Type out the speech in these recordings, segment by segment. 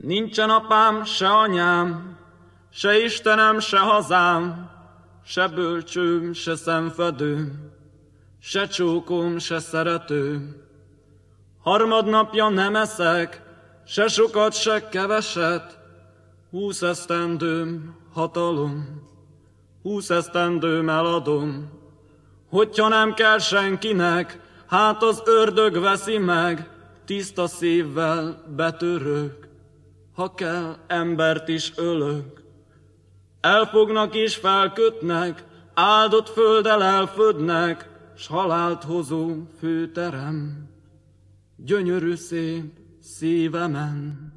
Nincsen apám, se anyám, se Istenem, se hazám, se bölcsőm, se szemfedőm, se csókom, se szeretőm. Harmadnapja nem eszek, se sokat, se keveset, húsz esztendőm hatalom, húsz esztendőm eladom. Hogyha nem kell senkinek, hát az ördög veszi meg, tiszta szívvel betörök, ha kell, embert is ölök. Elfognak és felkötnek, áldott földdel elfödnek, s halált hozó főterem, gyönyörű szép szívemen.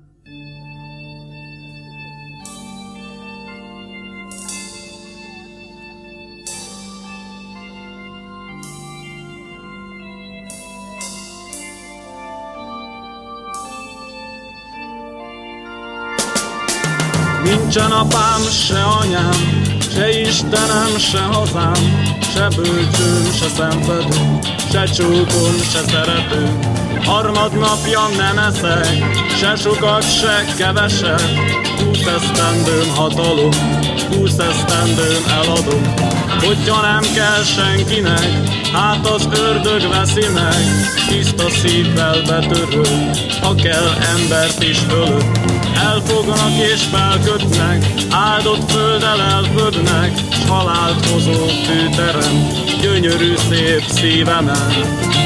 Nincsen apám, se anyám, se Istenem, se hazám, se bölcsőm, se szenvedő, se csókom, se szerető. Harmadnapja nem eszek, se sokat, se keveset, húsz esztendőm hatalom, húsz esztendőm eladom. Hogyha nem kell senkinek, hát az ördög veszi meg, tiszta szívvel betörő, ha kell embert is ölök. Elfognak és ködnek, áldott föld elelködnek, s halálkozó fűterem, gyönyörű szép szívemen.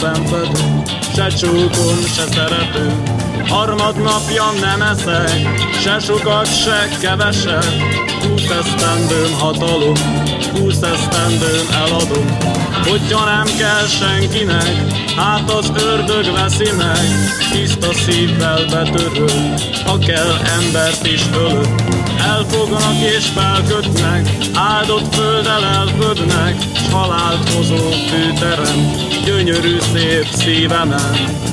Bölcsőm, se csókom, se szerető. Harmadnapja nem eszek, se sokat, se keveset, húsz esztendőm hatalom, húsz esztendőm eladom. Hogyha nem kell senkinek, hát az ördög veszi meg, tiszta szívvel betörő, ha kell embert is ölök. Elfognak és felkötnek, áldott földdel elfödnek, s halált hozó fűterem, gyönyörű szép szívemen.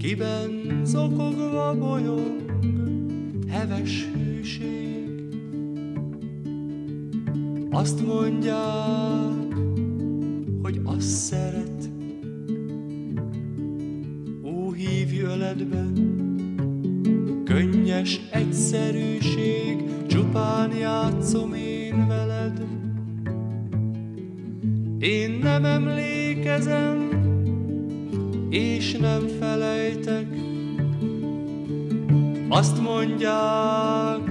Kiben zokogva bolyog, heves hűség. Azt mondják, hogy azt szeret, ó, hívj öledbe, könnyes egyszerűség, csupán játszom én veled. Én nem emlékezem, és nem felejtek, azt mondják,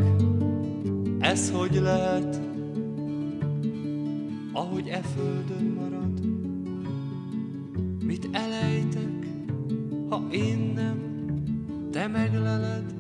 ez hogy lehet, ahogy e földön marad. Mit elejtek, ha én nem, te megleled?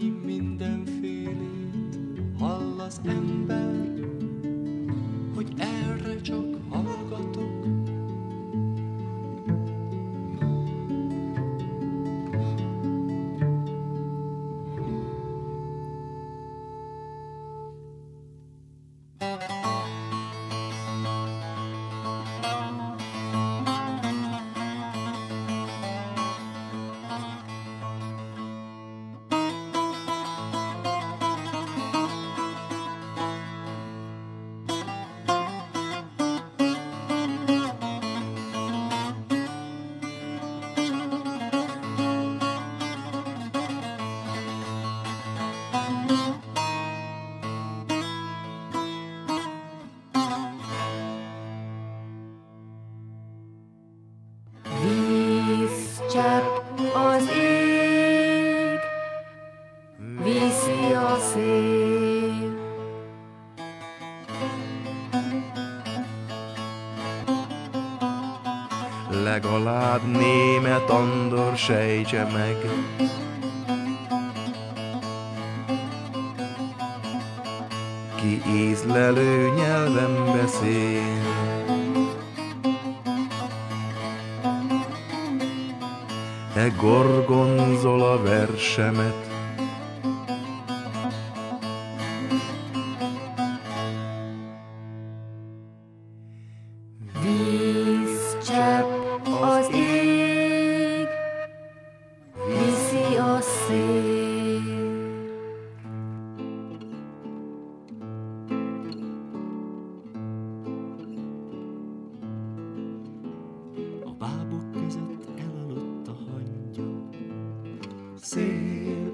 Annyi mindenfélét hall az ember, sejtse meg. Ki ízlelő nyelven beszél. E gorgonzola versemet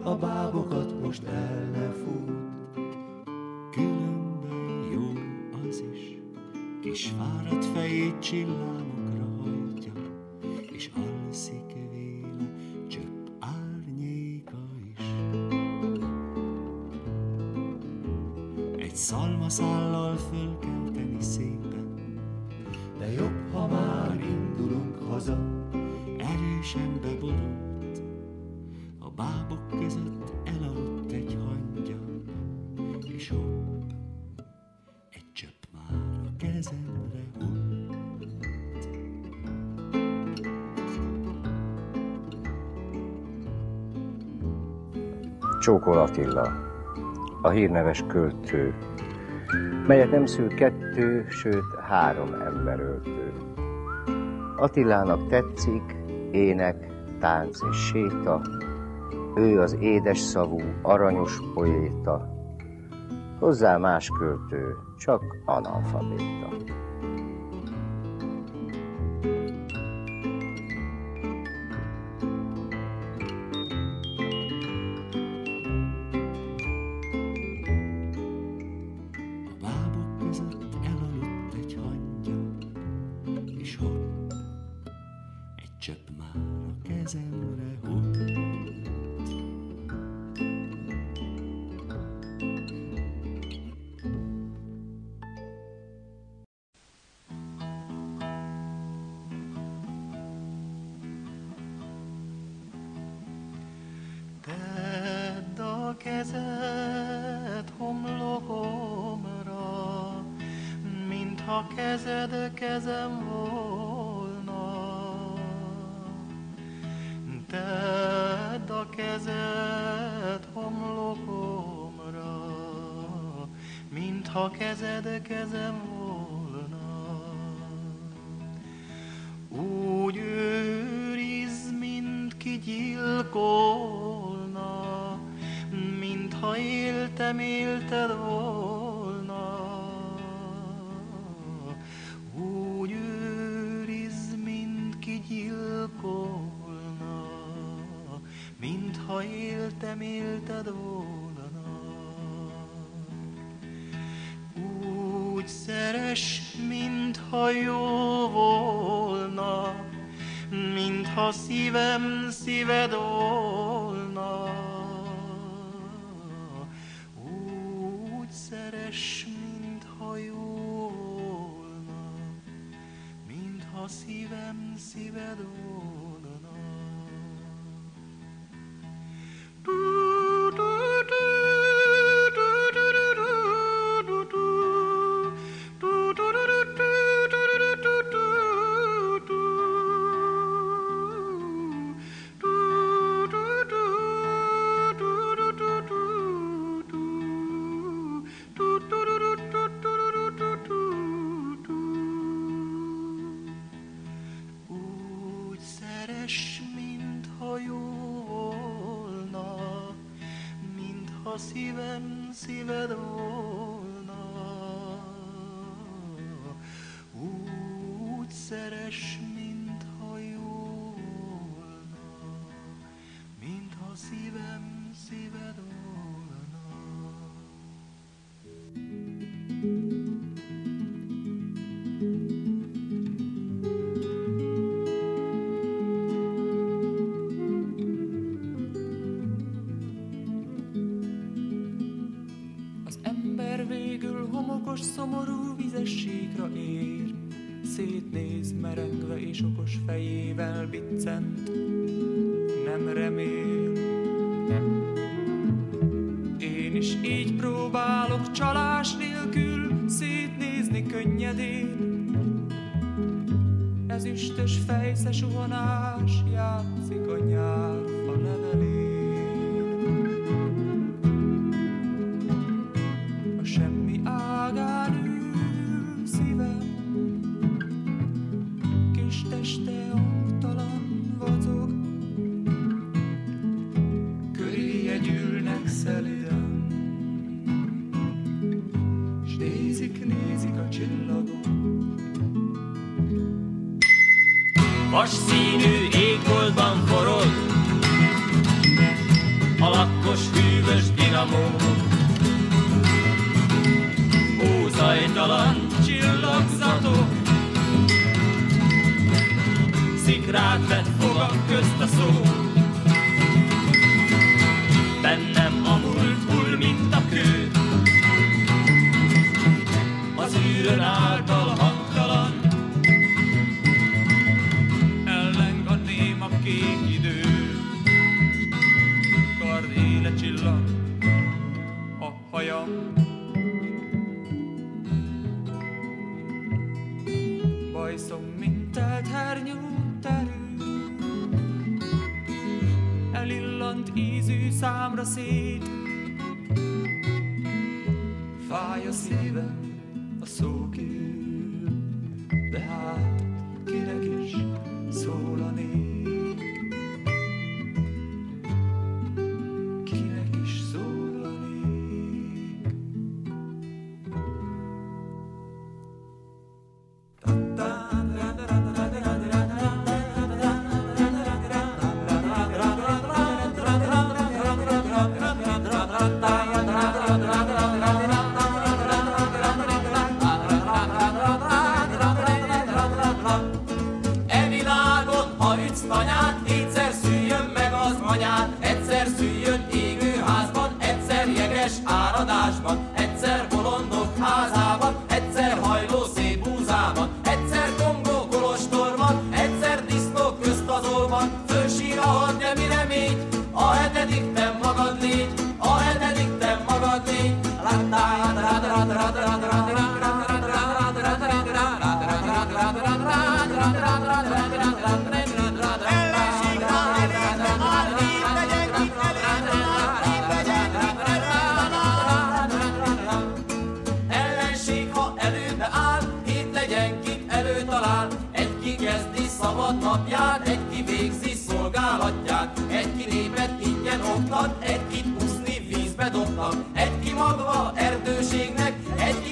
a bábokat most el ne fut. Különben jó az is, kis fáradt fejét csillámokra Csókol Attila, a hírneves költő, melyet nem szül kettő, sőt három ember öltő. Attilának tetszik, ének, tánc és séta, ő az édes szavú, aranyos poéta, hozzá más költő, csak analfabéta. ha kezed kezem volna. Tedd a kezed homlokomra, mintha kezed kezem volna. another Egy ki magva erdőségnek, egy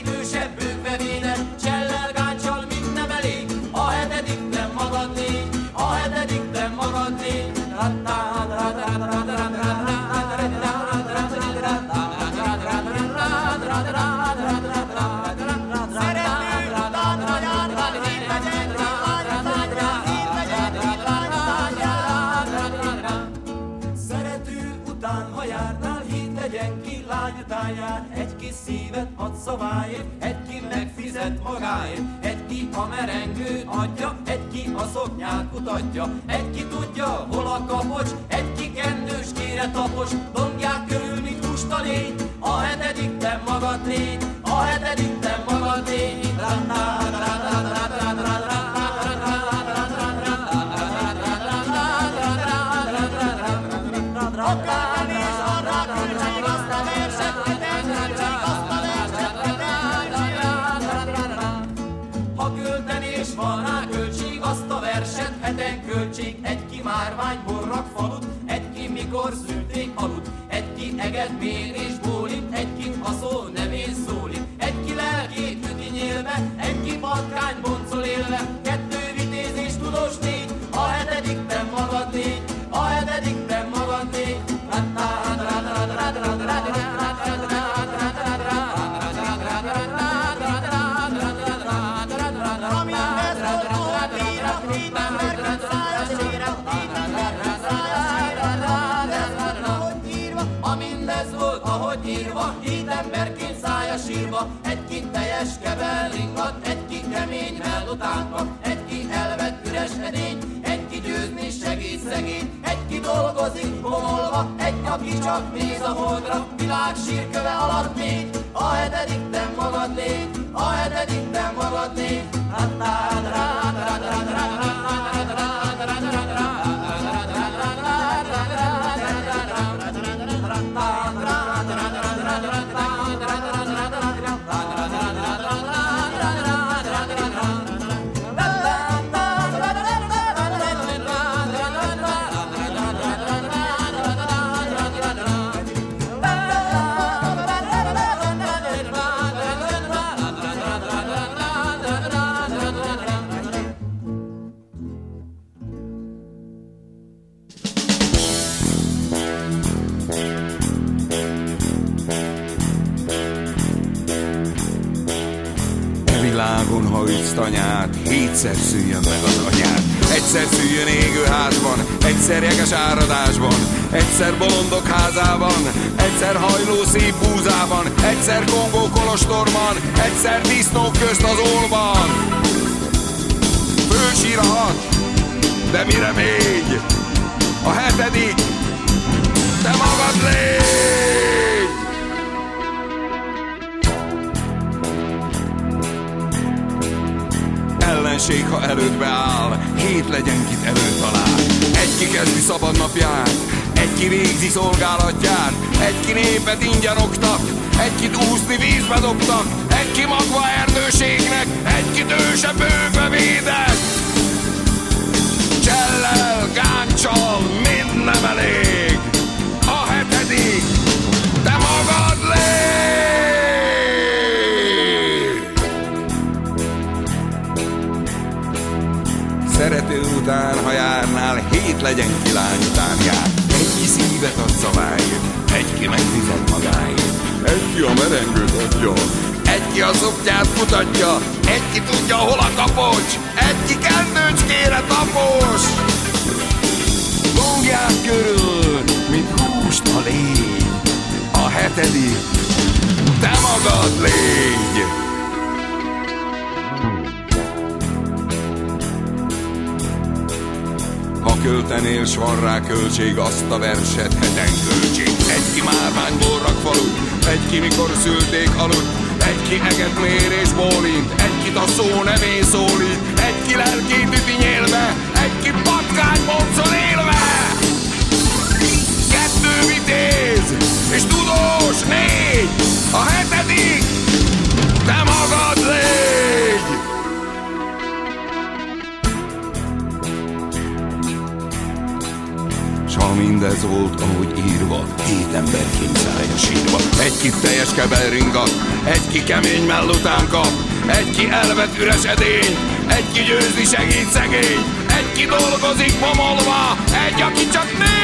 szaváért, egy ki megfizet magáért. Egy ki a merengőt adja, egy ki a szoknyát kutatja. Egy ki tudja, hol a kapocs, egy ki kendős kére tapos. Márvány borrak falut, egy ki mikor szülték alut, egy ki eget és szegény, egy ki dolgozik homolva, egy aki csak néz a holdra, világ sírköve alatt négy, a hetedik te magad légy, a hetedik te magad légy. E ha ütsz tanyát, hétszer szüljön meg az anyát. Egyszer szüljön égő házban, egyszer jeges áradásban, egyszer bolondok házában, egyszer hajló szép búzában, egyszer kongó kolostorban, egyszer disznók közt az olban. Fölsír a hat, de mire még? A hetedik, te magad légy! Ellenség, ha elődbe áll, hét legyen, kit előtalál. Egy ki kezdi szabad napját, Egy ki végzi szolgálatját, egy ki népet ingyen oktat, egy kit úszni vízbe dobtak, egy ki magva erdőségnek, egy ki dőse bőve védett. Csellel, gáncsal, mind nem elég. Legyen kilány után jár. Egy szívet ad szaváért, egy ki megfizet magáért. Egy ki a merengőt adja, egy ki a szopját mutatja, egy ki tudja, hol a kapocs, egy ki kendőcskére tapos. Lógják körül, mint húst a légy, a hetedik, te magad légy. Költenél, s van rá költség, azt a verset heten költség. Egy ki márványból rak falut, egy ki mikor szülték aludt, egy ki eget mér és bólint, egy kit a szó nevén szólít, egy ki lelkét üti nyélve, egy ki patkány boncol élve. Kettő vitéz, és tudós négy, a hetedik, te magad légy! Mindez volt, ahogy írva, hét ember kényszállja sírva. Egy ki teljes kebel ringat, egy ki kemény mellután egy ki elvet üres edény, egy ki győzni segít szegény, egy ki dolgozik pomolva, egy, aki csak néz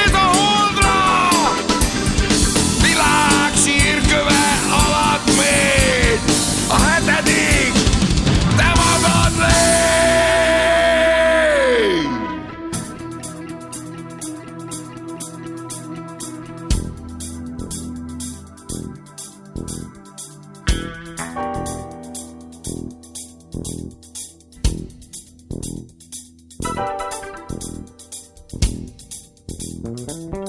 Jöjj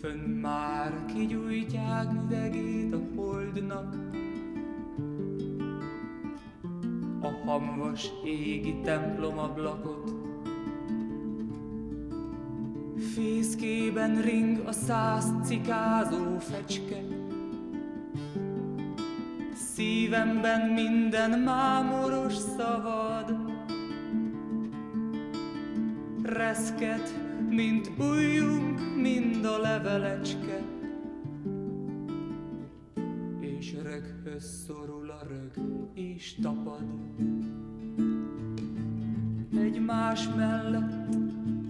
Fönn már kigyújtják üvegét a holdnak, a hamvas égi templomablakot. Fészkében ring a száz cikázó fecske, Szívemben minden mámoros szavad, Reszket, mint ujjunk, mind a levelecske, És röghöz szorul a rög, és tapad. Egymás mellett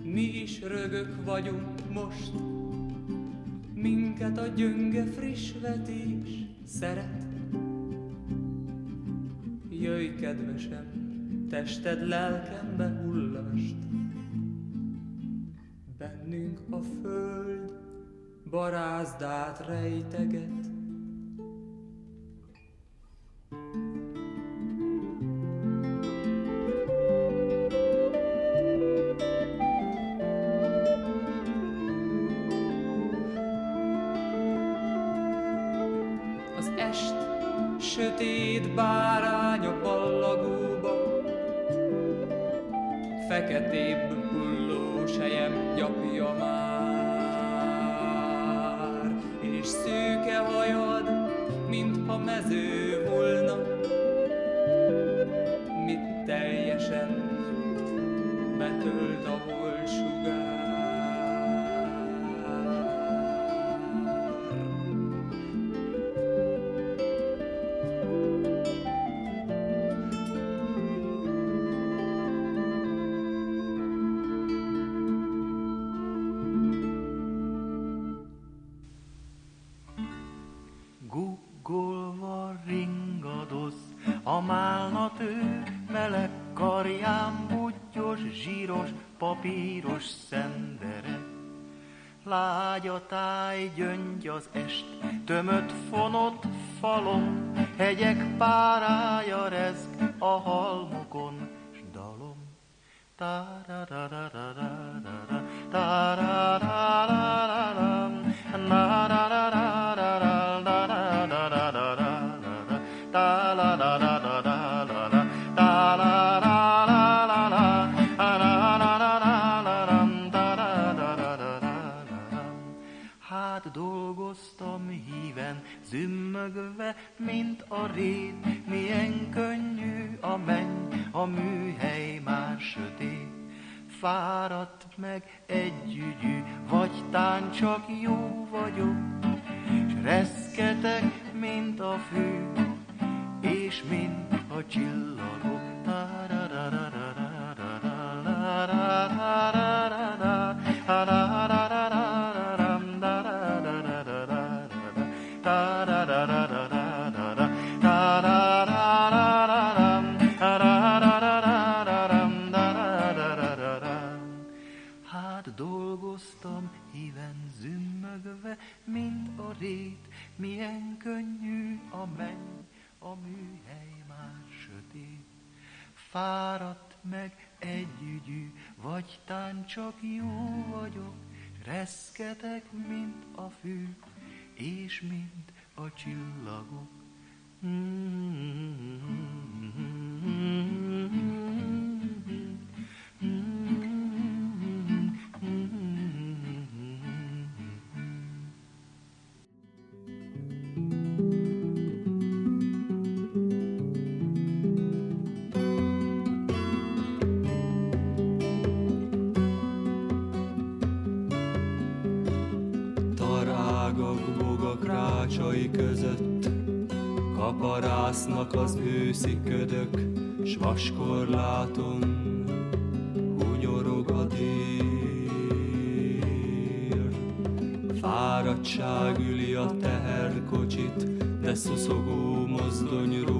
mi is rögök vagyunk most, minket a gyönge friss vetés szeret. Jöjj, kedvesem, tested lelkembe hullast, a föld barázdát rejteget. Papíros szendere. Lágy a táj, gyöngy az est, tömött fonott falon, hegyek párája rezg a halmokon, s dalom. Tárárárárárárá, tárárárárárám, vagyok, reszketek, mint a fű, és mint a csillagok. Tarágak őszi ködök S vaskorláton hunyorog a dél Fáradtság üli a teherkocsit De szuszogó mozdonyról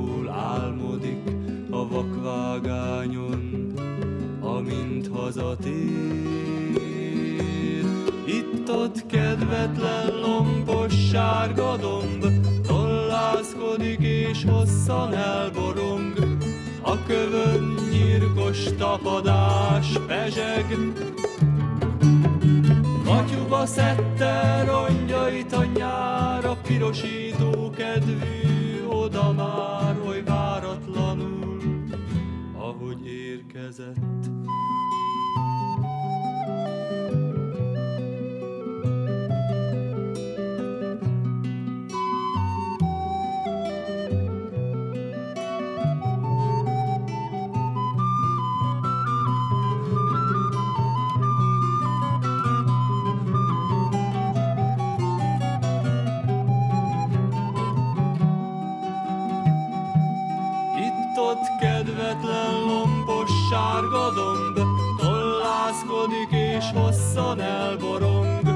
Ott kedvetlen lombos sárga domb Tollászkodik és hosszan elborong.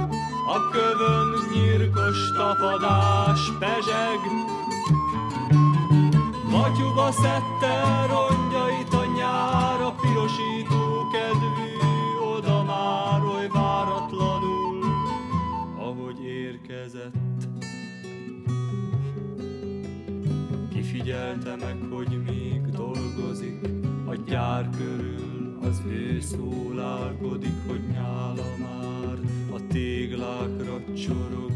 A kövön nyírkos tapadás pezseg. Matyuba szedte rongyait a nyár A pirosító kedvű oda már oly váratlanul Ahogy érkezett. Figyelte meg, dolgozik, a gyár körül az ő szólálkodik, hogy nyála már a téglákra csorog.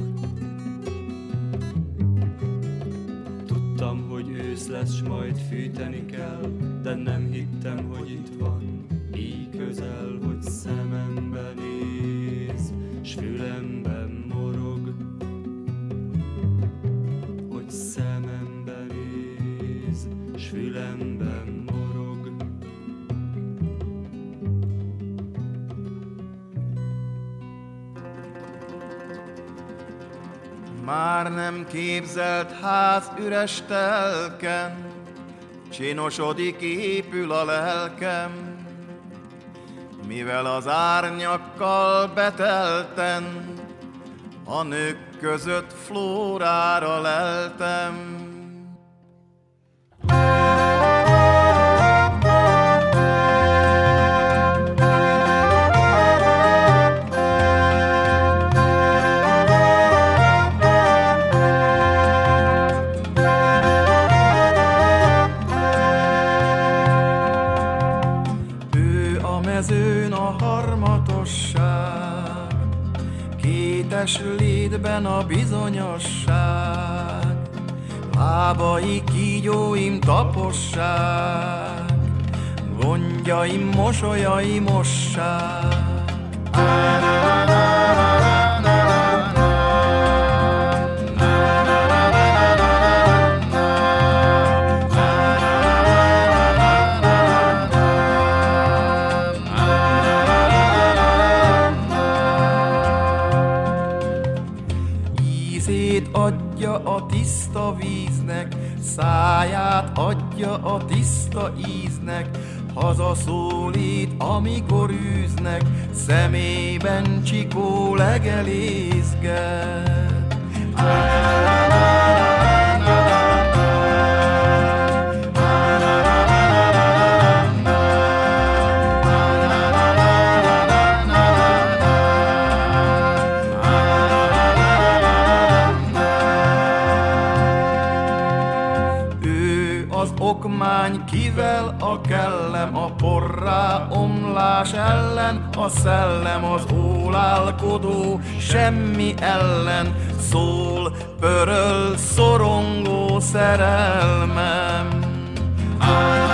Tudtam, hogy ősz lesz, s majd fűteni kell, de nem hittem, hogy itt van, így közel, hogy szememben néz, s fülem Már nem képzelt ház üres telken, Csinosodik, épül a lelkem, Mivel az árnyakkal betelten, A nők között flórára leltem. Kétes létben a bizonyosság, Lábai kígyóim taposság, Gondjaim, mosolyaim mossák. Száját adja a tiszta íznek, hazaszólít, amikor űznek, szemében csikó legelészget. Omlás ellen, a szellem az ólálkodó, semmi ellen, szól, pöröl, szorongó szerelmem. Érdekeimből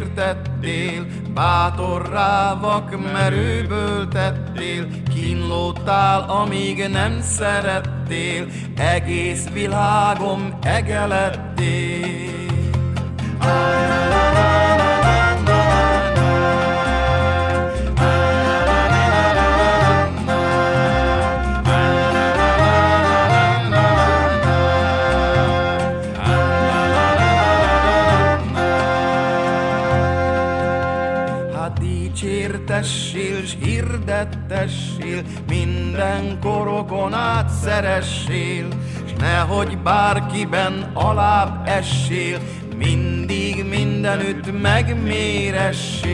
megértettél, bátorrá vak merőből tettél, kínlódtál, amíg nem szerettél, egész világom egelettél. Hirdettessél, minden korokon át szeressél, s nehogy bárkiben alább essél, mindig mindenütt megméressél.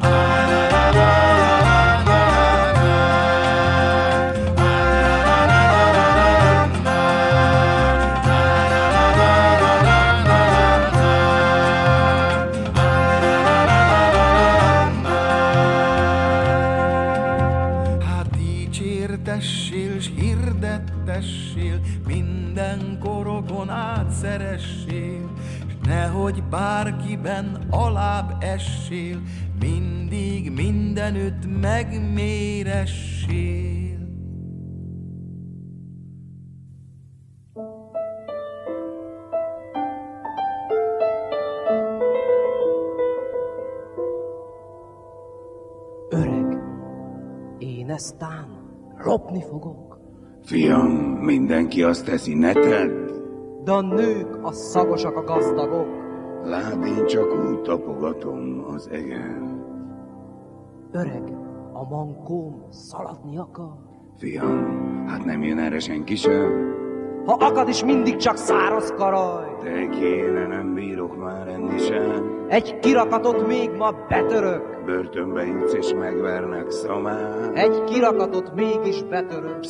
Hát alább essél, mindig mindenütt megméressél. Öreg, én eztán lopni fogok, Fiam, mindenki azt teszi, ne tedd. de a nők a szagosak a gazdagok. Lát, én csak úgy tapogatom az egen. Öreg, a mankóm szaladni akar, Fiam, hát nem jön erre senki sem. Ha akad is mindig csak száraz karaj. Te kéne, nem bírok már enni sem. Egy kirakatot még ma betörök. Börtönbe jutsz és megvernek szamár. Egy kirakatot mégis betörök.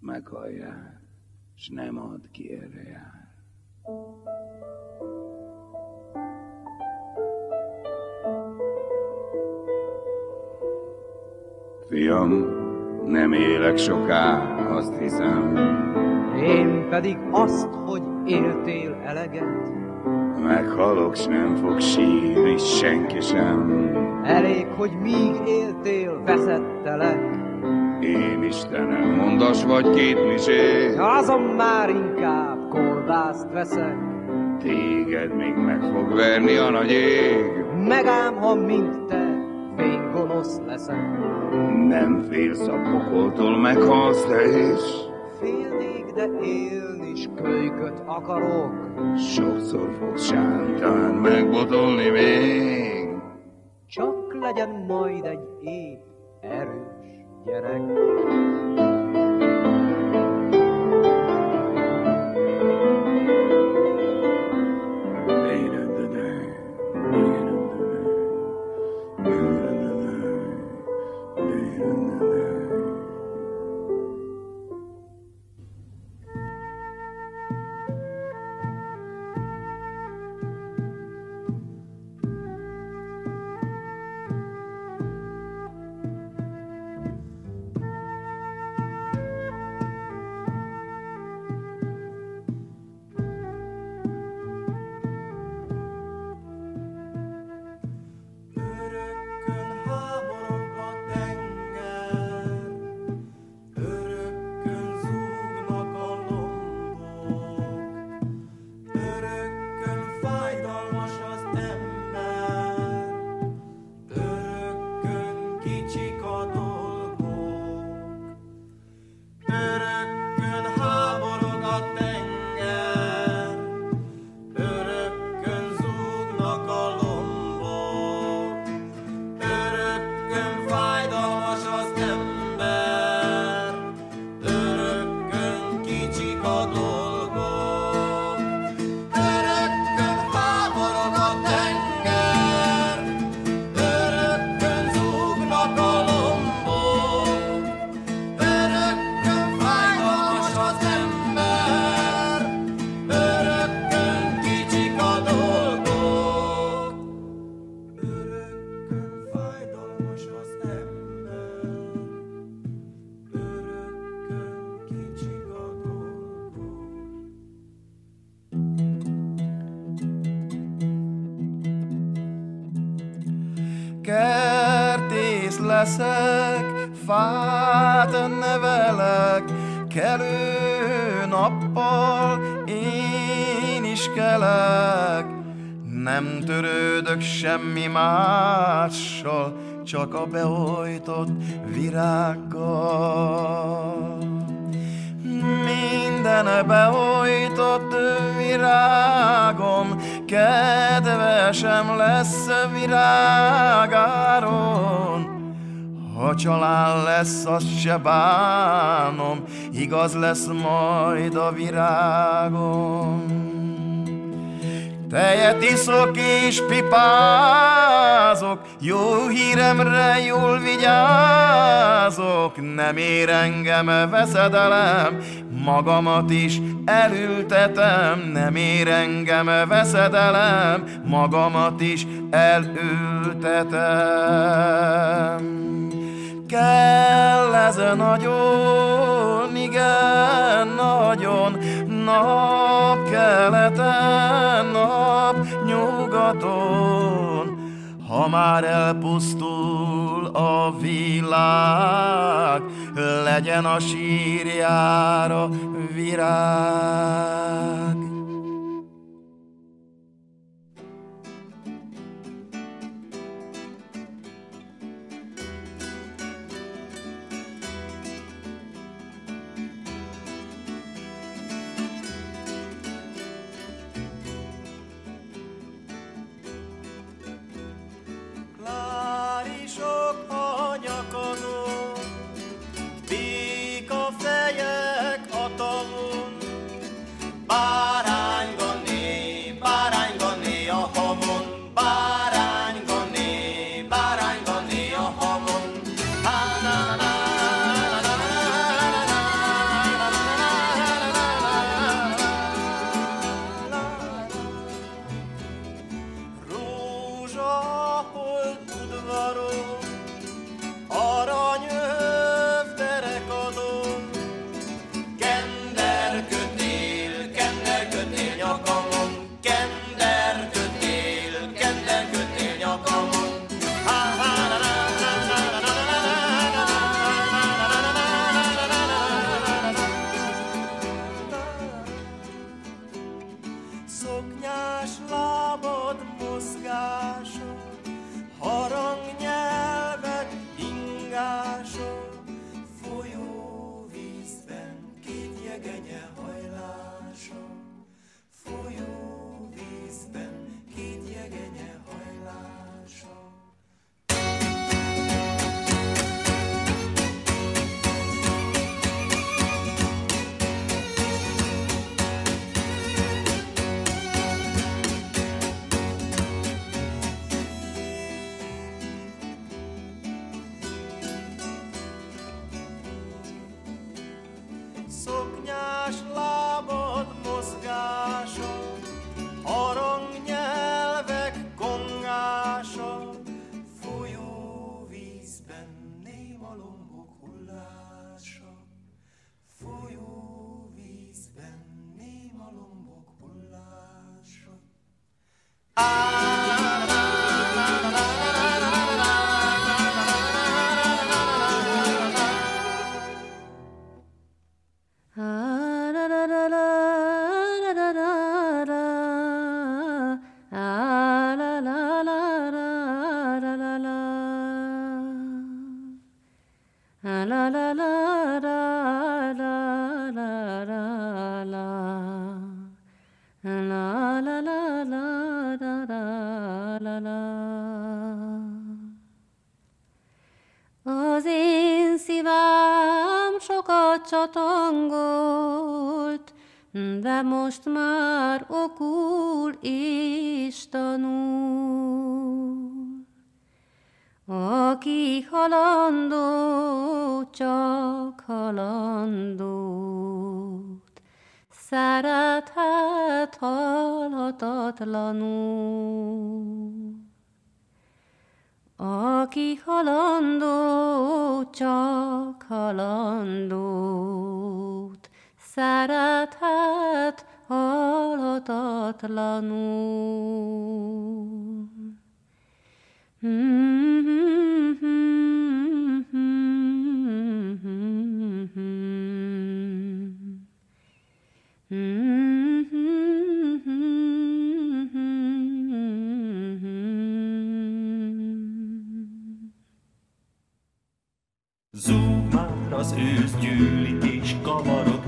Meghallják, s nem ad ki erre jár. Fiam, nem élek soká, azt hiszem. Én pedig azt, hogy éltél eleget. Meghalok, s nem fog sírni senki sem. Elég, hogy míg éltél, veszettelek. Én Istenem, mondas vagy két misé. Azon már inkább kolbászt veszek. Téged még meg fog verni a nagy ég. Megám, ha mint te, véngonosz leszek. Nem félsz a pokoltól, meghalsz te is. Félnék, de élni is kölyköt akarok. Sokszor fogsz sántán megbotolni még. Csak legyen majd egy épp, erős gyerek. Virággal. Minden beojtott virágom, kedvesem lesz virágáron. Ha csalán lesz, azt se bánom, igaz lesz majd a virágom. Tejet iszok és pipázok, jó híremre jól vigyázok, nem ér engem veszedelem, magamat is elültetem, nem ér engem veszedelem, magamat is elültetem. Kell ez nagyon, igen, nagyon, nap keleten, nap nyugaton, ha már elpusztul a világ, legyen a sírjára virág. nyakadon, béka fejek a tavon, bárány. De most már okul és tanul. Aki halandó, csak halandót, szerethet halhatatlanul. Aki halandó, csak halandót, szerethet halhatatlanul. Zúg már az ősz gyűlik és kavarok, fehér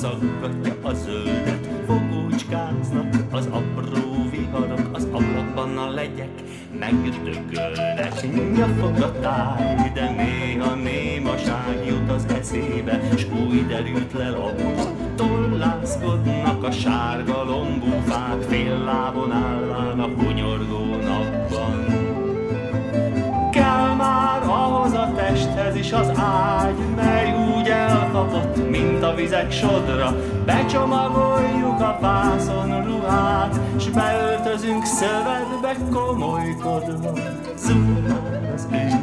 szaggatja a zöldet. Fogócskáznak az apró viharok, az ablakban a legyek megdögölnek. Nyafog de néha némaság jut az eszébe, s új derült le lomb. Tollászkodnak a sárga lombúfák, fél lábon állván a hunyorgó napban. Kell már ahhoz a testhez is az ágy, mely úgy elkapott, mint a vizek sodra. Becsomagoljuk a vászon ruhát, s beöltözünk szövetbe komolykodva. Zúmál az ősz,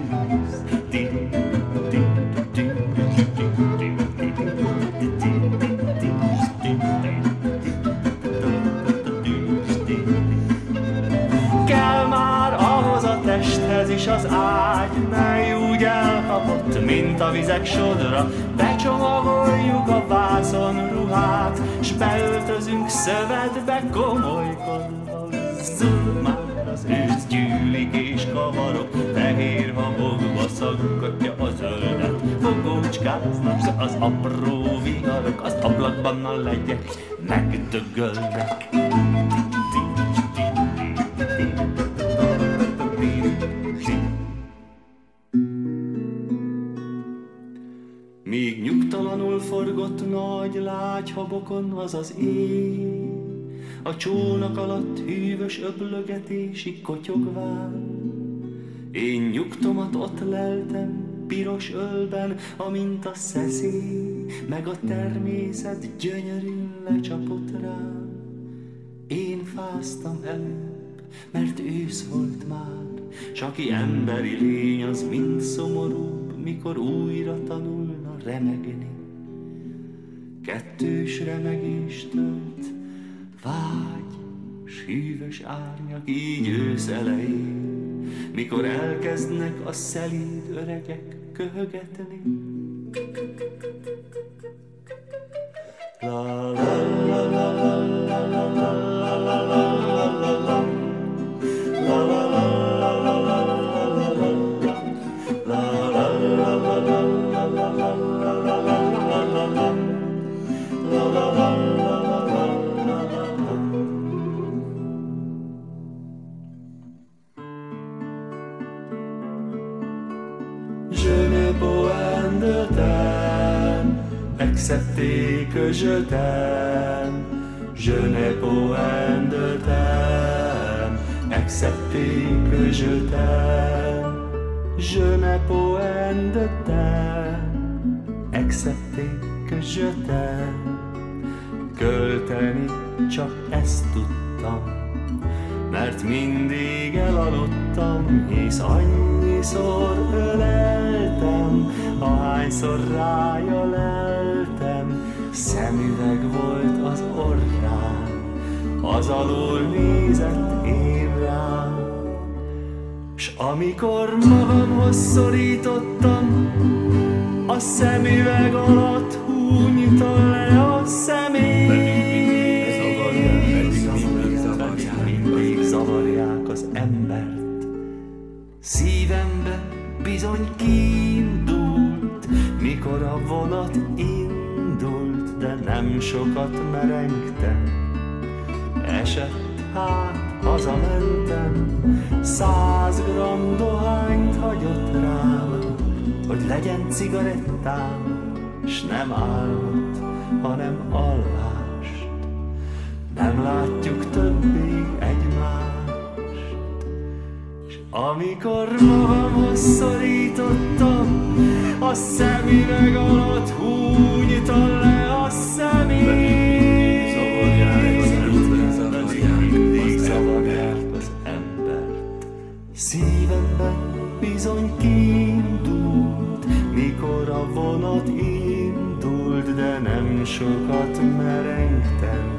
ahhoz a testhez is az ágy, mely elkapott, mint a vizek sodra. Becsomagoljuk a vászon ruhát, s beöltözünk szövetbe komolykodva. Zúg már az ősz gyűlik és kavarok, fehér habokba szaggatja a zöldet. Fogócskáznak az apró viharok, az ablakban a legyek megdögölnek. Míg nyugtalanul forgott nagy lágy habokon az az éj, a csónak alatt hűvös öblögetésig kotyogván. Én nyugtomat ott leltem, piros ölben, amint a szeszély, meg a természet gyönyörűn lecsapott rám. Én fáztam előbb, mert ősz volt már, s aki emberi lény, az mind szomorúbb, mikor újra tanulna remegni. Kettős remegést tölt, vágy, s hűvös árnyak így ősz mikor elkezdnek a szelíd öregek köhögetni. La excepté que je t'aime. Je n'ai poème de thème, excepté que je t'aime. Je n'ai poème de thème, excepté que je t'aime. Költeni csak ezt tudtam, mert mindig elaludtam, hisz annyiszor öleltem, ahányszor rája leltem, szemüveg volt az orrán, az alól nézett én rám. S amikor magamhoz szorítottam, a szemüveg alatt húnyta le a szemét. Mindig zavarják az embert. Szívembe bizony kiindult, mikor a vonat de nem sokat merengtem. Esett hát, hazamentem, száz gram dohányt hagyott rám, hogy legyen cigarettám, s nem álmot, hanem alvást. Nem látjuk többé egymást, s amikor magamhoz szorítottam, a szemüveg alatt húnyta le a szemét. Bizony kiindult, mikor a vonat indult, de nem sokat merengtem.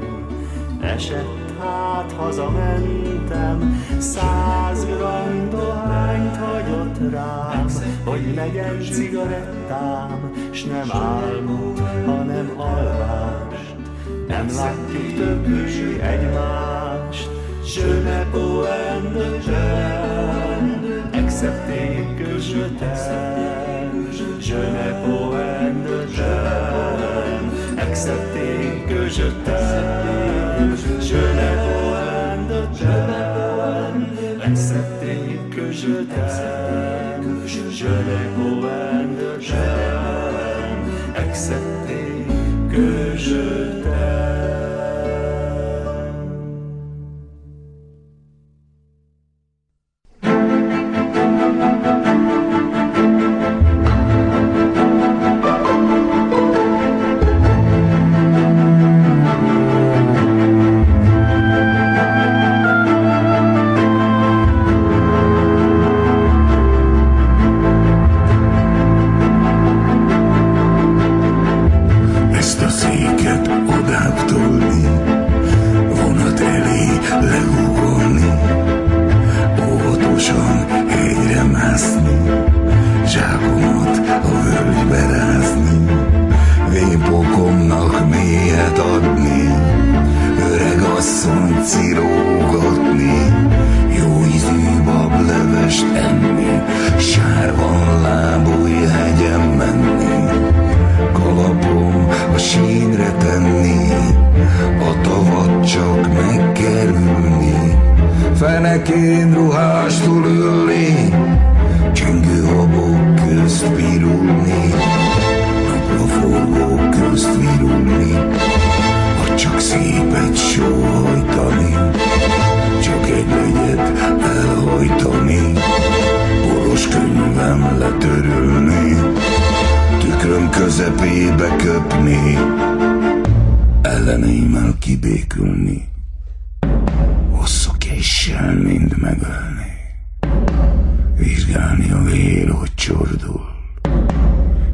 Esett hát, hazamentem, száz gram dohányt hagyott rám, hogy legyen cigarettám, s nem álmot, hanem alvást. Nem látjuk többé egymást, Je n'ai poème de jeune, excepté que je t'aime. Je n'ai poème de jeune, excepté que je t'aime. Je n'ai poème de jeune, excepté que je t'aime. Je n'ai poème de jeune, excepté que je szépet sóhajtani, csak egy legyet elhajtani, boros könyvem letörölni, tükröm közepébe köpni, elleneimmel kibékülni. Hosszú késsel mind megölni. Vizsgálni a vér, hogy csordul.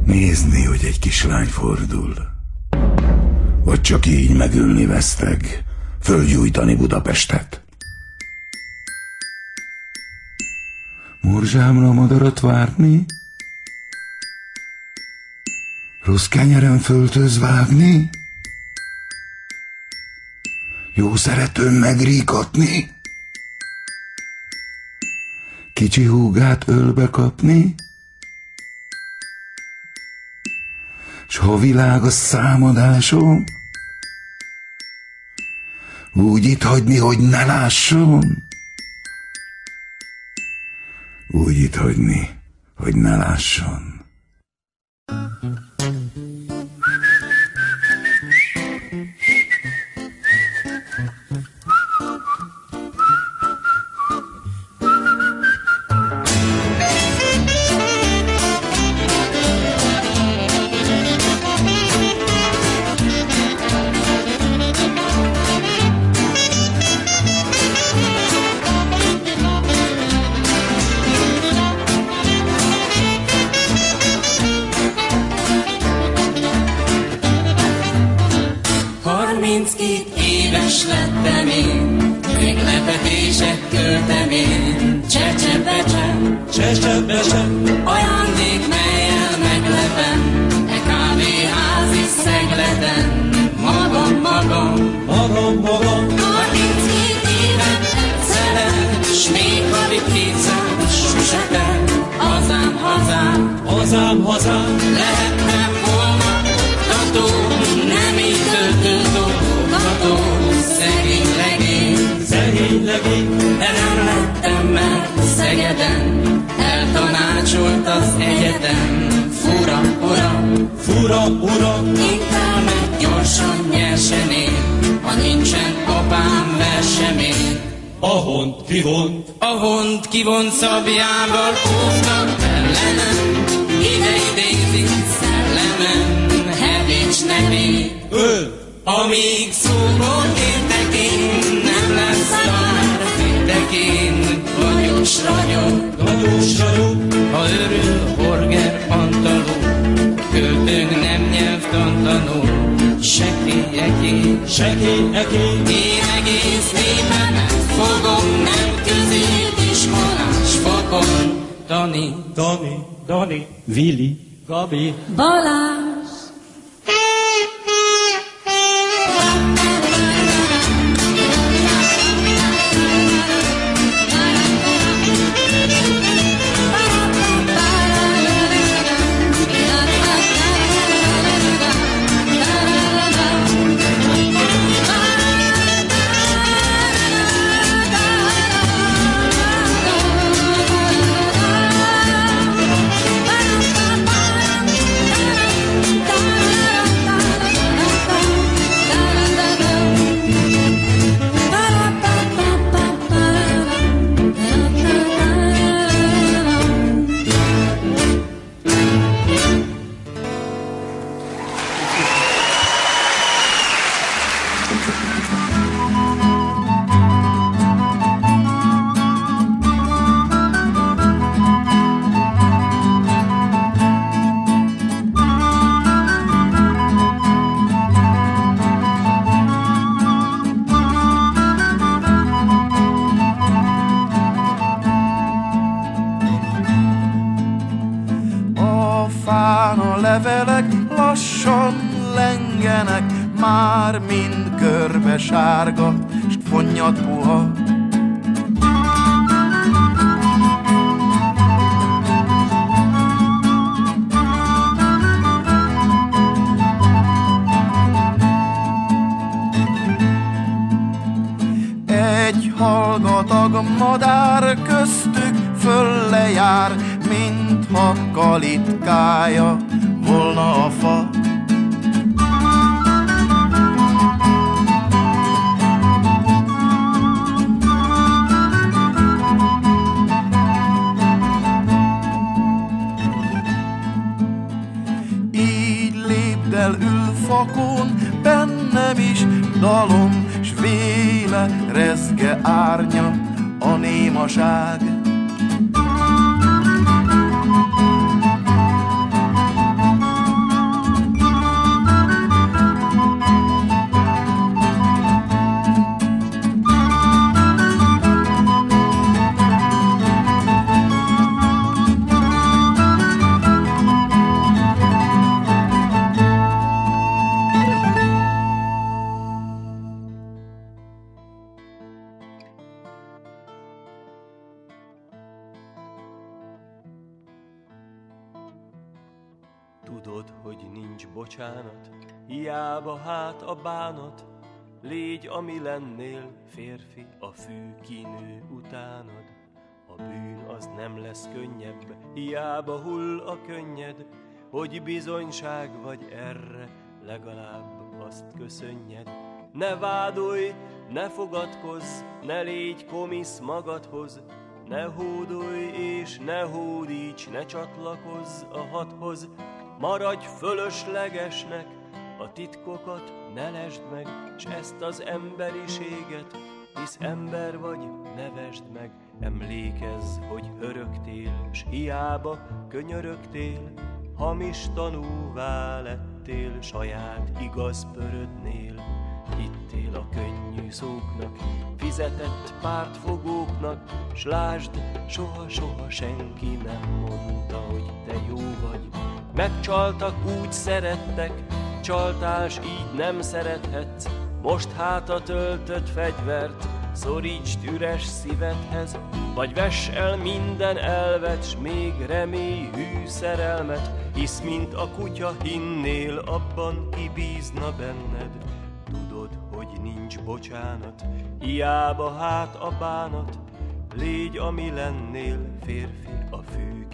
Nézni, hogy egy kislány fordul. Vagy csak így megülni veszteg, fölgyújtani Budapestet. Morzsámra madarat várni? Rossz kenyeren föltöz vágni? Jó szeretőm megríkatni? Kicsi húgát ölbe kapni? S ha világ a számadásom, úgy itt hagyni, hogy ne lásson? Úgy itt hagyni, hogy ne lásson. Csecsebecse, csecsebecse, ajándék, melyel meglepem, e kávéházi szegleten. Magam, magam, magam, magam, harminckét évet egyszerre, s még havi kétszer, susetel, hazám, hazám, hazám, hazám, lehettem volna oktató, nem így töltő dolgogató, szegény legény, szegény legény, de nem lettem meg Szegeden, eltanácsolt az egyetem, fura, ura, fura, ura, inkább meg gyorsan nyersen én, ha nincsen apám versemén. A hont kivont, a hont kivont szabjával óvtak ellenem, ide idézik szellemem, hevíts nevét, öl, amíg szóból értek én, nem lesz tanár féltekén, vagyos ragyog, vagyos ragyog, ha örül Horger Pantaló, költőnk nem nyelvtantanó, sekélyeké, sekélyeké, én egész népemet fogom, nem középiskolás fokon, Dani, Dani, Dani, Vili, Gabi, Balázs! Bocsánat, hiába hát a bánat, Légy, ami lennél, férfi, a fű kinő utánad. A bűn az nem lesz könnyebb, hiába hull a könnyed, Hogy bizonyság vagy erre, legalább azt köszönjed. Ne vádolj, ne fogadkozz, ne légy komisz magadhoz, ne hódolj és ne hódíts, ne csatlakozz a hathoz, Maradj fölöslegesnek, a titkokat ne lesd meg, s ezt az emberiséget, hisz ember vagy, nevesd meg, emlékezz, hogy öröktél, s hiába könyörögtél, hamis tanúvá lettél, saját igaz pörödnél. Hittél a könnyű szóknak, fizetett pártfogóknak, s lásd, soha-soha senki nem mondta, hogy te jó vagy. Megcsaltak, úgy szerettek, csaltás, így nem szerethetsz, most hát a töltött fegyvert, szorítsd üres szívedhez, vagy vess el minden elvet, s még remély hű szerelmet, hisz mint a kutya hinnél, abban ki bízna benned. Tudod, hogy nincs bocsánat, hiába hát a bánat, légy, ami lennél, férfi, a fű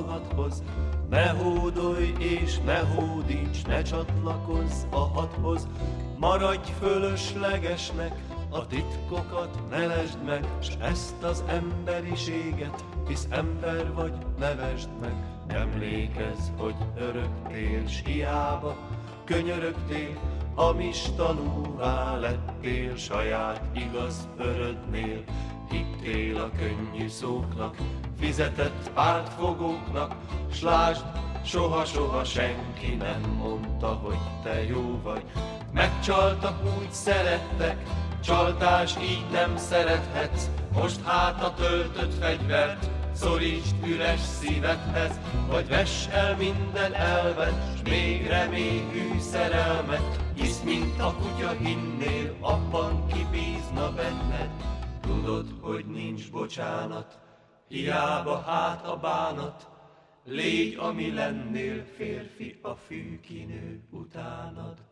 magadhoz, ne hódolj és ne hódíts, ne csatlakozz a hathoz, maradj fölöslegesnek, a titkokat ne lesd meg, s ezt az emberiséget, hisz ember vagy, nevesd meg. Emlékezz, hogy öröktél, s hiába könyörögtél, hamis tanúvá lettél, saját igaz örödnél, hittél a könnyű szóknak, fizetett pártfogóknak, s lásd, soha-soha senki nem mondta, hogy te jó vagy. Megcsaltak, úgy szerettek, csaltás így nem szerethetsz, most hát a töltött fegyvert, szorítsd üres szívedhez, vagy vess el minden elvet, s még remélyű szerelmet, hisz mint a kutya hinnél, abban ki bízna benned. Tudod, hogy nincs bocsánat, hiába hát a bánat, légy, ami lennél, férfi, a fű kinő utánad.